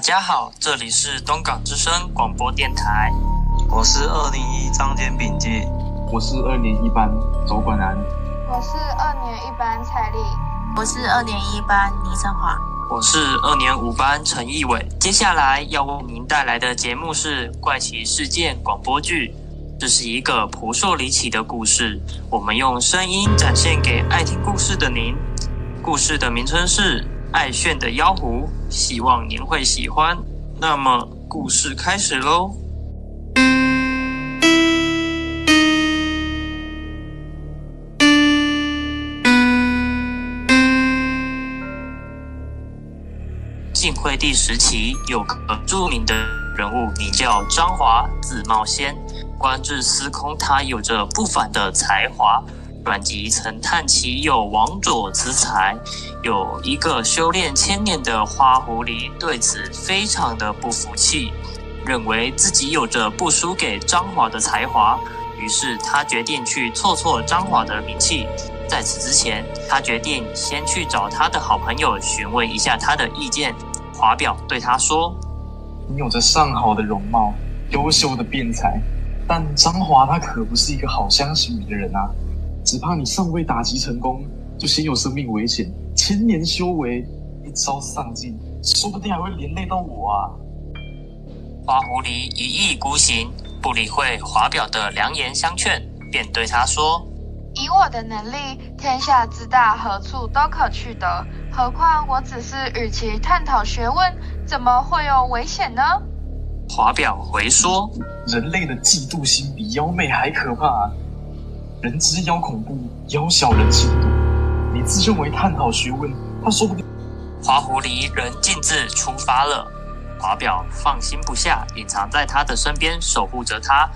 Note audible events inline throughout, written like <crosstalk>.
大家好，这里是东港之声广播电台，我是二零一张坚炳记，我是二年一班周冠南，我是二年一班蔡丽，我是二年一班倪振华，我是二年五班陈义伟。接下来要为您带来的节目是《怪奇事件广播剧》，这是一个扑朔离奇的故事，我们用声音展现给爱听故事的您。故事的名称是《爱炫的妖狐》，希望您会喜欢。那么，故事开始喽。晋惠帝时期，有个著名的人物，名叫张华，字茂先，官至司空。他有着不凡的才华。阮籍曾叹其有王佐之才。有一个修炼千年的花狐狸对此非常的不服气，认为自己有着不输给张华的才华，于是他决定去挫挫张华的名气。在此之前，他决定先去找他的好朋友询问一下他的意见。华表对他说：“你有着上好的容貌，优秀的辩才，但张华他可不是一个好相信你的人啊！只怕你尚未打击成功，就先有生命危险。千年修为，一朝丧尽，说不定还会连累到我啊！”花狐狸一意孤行，不理会华表的良言相劝，便对他说。以我的能力，天下之大，何处都可去得。何况我只是与其探讨学问，怎么会有危险呢？华表回说：“人类的嫉妒心比妖媚还可怕。人知妖恐怖，妖小人心毒。你自认为探讨学问，他说不定……”华狐狸人径自出发了。华表放心不下，隐藏在他的身边，守护着他。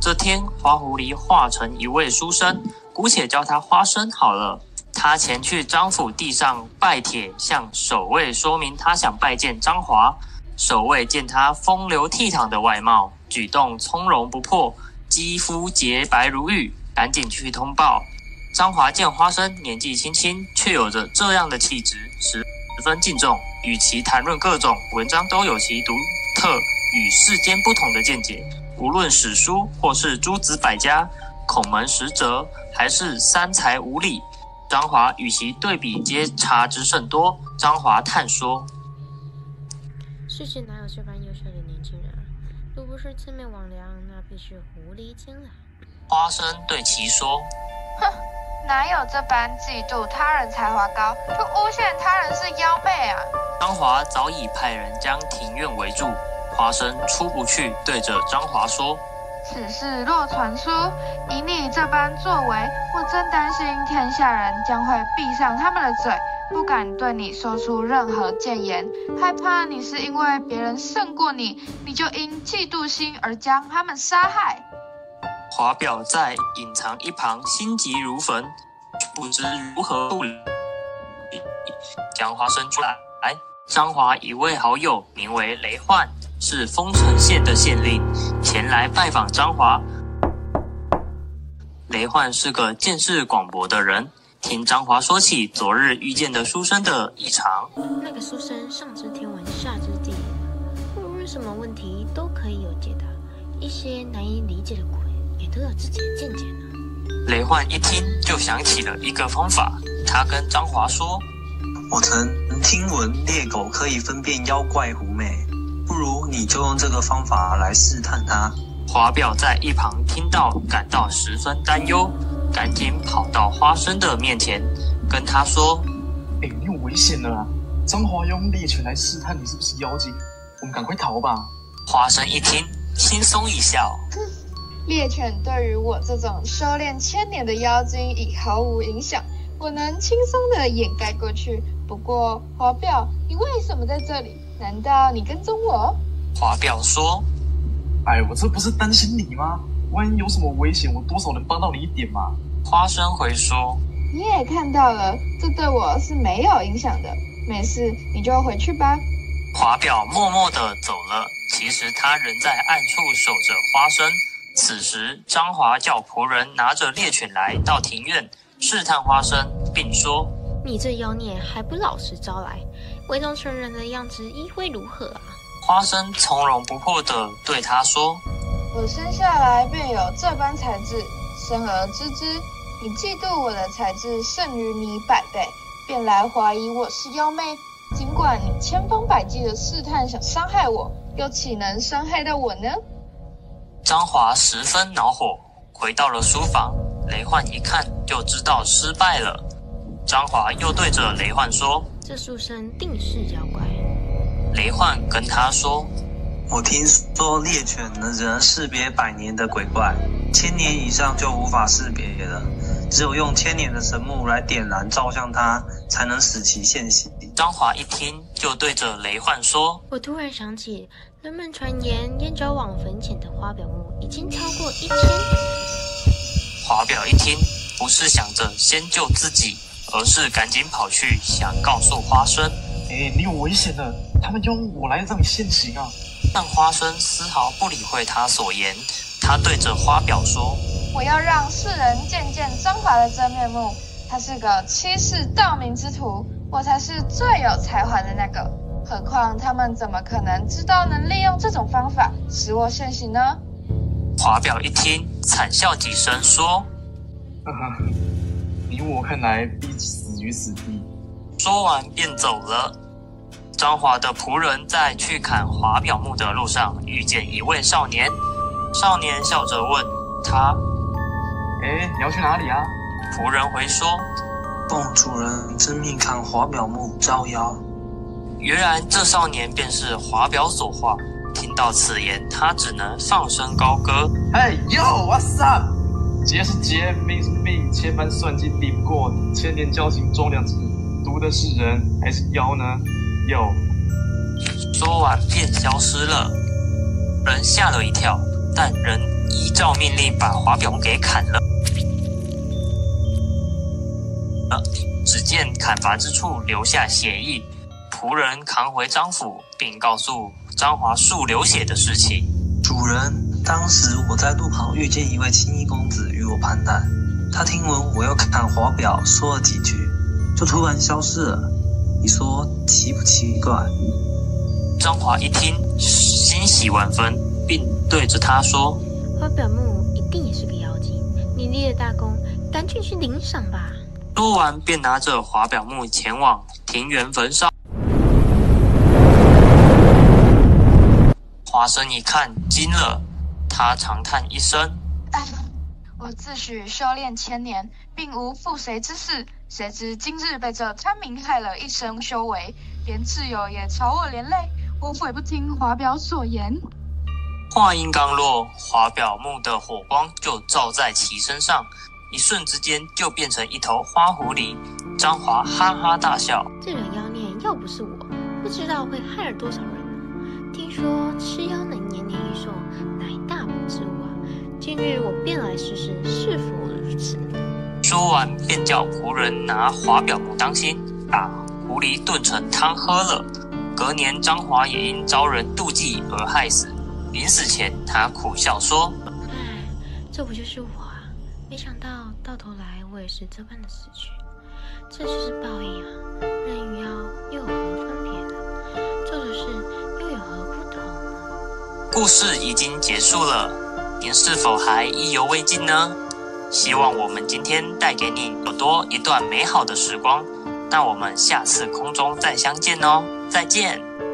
这天，花狐狸化成一位书生。姑且叫他花生好了。他前去张府地上拜帖，向守卫说明他想拜见张华。守卫见他风流倜傥的外貌，举动从容不迫，肌肤洁白如玉，赶紧去通报。张华见花生年纪轻轻，却有着这样的气质，十分敬重。与其谈论各种文章，都有其独特与世间不同的见解。无论史书或是诸子百家。孔门十哲还是三才五礼，张华与其对比皆差之甚多。张华叹说：“世界哪有这般优秀的年轻人啊？若不是魑魅魍魉，那必是狐狸精了。”花生对其说：“哼，哪有这般嫉妒他人才华高，就诬陷他人是妖媚啊？”张华早已派人将庭院围住，花生出不去，对着张华说。此事若传出，以你这般作为，我真担心天下人将会闭上他们的嘴，不敢对你说出任何谏言，害怕你是因为别人胜过你，你就因嫉妒心而将他们杀害。华表在隐藏一旁，心急如焚，不知如何处理。将花生出来。张华一位好友名为雷焕。是丰城县的县令，前来拜访张华。雷焕是个见识广博的人，听张华说起昨日遇见的书生的异常。那个书生上知天文，下知地理，无论什么问题都可以有解答。一些难以理解的鬼，也都有自己的见解呢。雷焕一听就想起了一个方法，他跟张华说：“我曾听闻猎狗可以分辨妖怪狐媚。”不如你就用这个方法来试探他。华表在一旁听到，感到十分担忧，赶紧跑到花生的面前，跟他说：“哎，你有危险了！张华用猎犬来试探你是不是妖精，我们赶快逃吧。”花生一听，轻松一笑：“哼，猎犬对于我这种修炼千年的妖精已毫无影响，我能轻松的掩盖过去。不过，华表，你为什么在这里？”难道你跟踪我？华表说：“哎，我这不是担心你吗？万一有什么危险，我多少能帮到你一点嘛。”花生回说：“你也看到了，这对我是没有影响的。没事，你就回去吧。”华表默默的走了。其实他仍在暗处守着花生。此时，张华叫仆人拿着猎犬来到庭院试探花生，并说：“你这妖孽还不老实招来！”伪装成人的样子，意会如何啊？花生从容不迫地对他说：“我生下来便有这般才智，生而知之。你嫉妒我的才智胜于你百倍，便来怀疑我是妖媚。尽管你千方百计的试探想伤害我，又岂能伤害到我呢？”张华十分恼火，回到了书房。雷焕一看就知道失败了。张华又对着雷焕说：“这书生定是妖怪。”雷焕跟他说：“我听说猎犬能人识别百年的鬼怪，千年以上就无法识别了。只有用千年的神木来点燃照向它，才能使其现形。”张华一听就对着雷焕说：“我突然想起，人们传言燕郊往坟前的花表木已经超过一千。”华表一听，不是想着先救自己，而是赶紧跑去想告诉花生：“哎，你有危险了！他们用我来让你现形啊！”但花生丝毫不理会他所言，他对着花表说：“我要让世人见见张华的真面目。他是个欺世盗名之徒，我才是最有才华的那个。何况他们怎么可能知道能利用这种方法使我现形呢？”华表一听，惨笑几声，说：“哈哈，你我看来必死于死地。”说完便走了。张华的仆人在去砍华表木的路上遇见一位少年，少年笑着问他：“哎，你要去哪里啊？”仆人回说：“奉主人之命砍华表木招妖。”原来这少年便是华表所化。听到此言，他只能放声高歌：“哎呦，What's up？劫是劫，命是命，千般算计抵不过千年交情重量级，毒的是人还是妖呢？”哟，说完便消失了。人吓了一跳，但仍依照命令把华表木给砍了。只见砍伐之处留下血迹，仆人扛回张府，并告诉。张华树流血的事情，主人，当时我在路旁遇见一位青衣公子与我攀谈，他听闻我要看华表，说了几句，就突然消失了。你说奇不奇怪？张华一听，欣喜万分，并对着他说：“华表木一定也是个妖精，你立了大功，赶紧去领赏吧。”说完，便拿着华表木前往庭园焚烧。华生一看惊了，他长叹一声：“ <laughs> 我自诩修炼千年，并无负谁之事，谁知今日被这贪名害了一生修为，连挚友也朝我连累。我悔不听华表所言。”话音刚落，华表木的火光就照在其身上，一瞬之间就变成一头花狐狸。张华哈哈大笑：“这种妖孽要不是我，不知道会害了多少人。”听说吃妖能延年益寿，乃大补之物啊！今日我便来试试是否如此。说完，便叫仆人拿华表木当心，把狐狸炖成汤喝了。隔年，张华也因遭人妒忌而害死。临死前，他苦笑说：“唉，这不就是我啊？没想到到头来，我也是这般的死去。这就是报应啊！人与妖又何分故事已经结束了，您是否还意犹未尽呢？希望我们今天带给你有多一段美好的时光。那我们下次空中再相见哦，再见。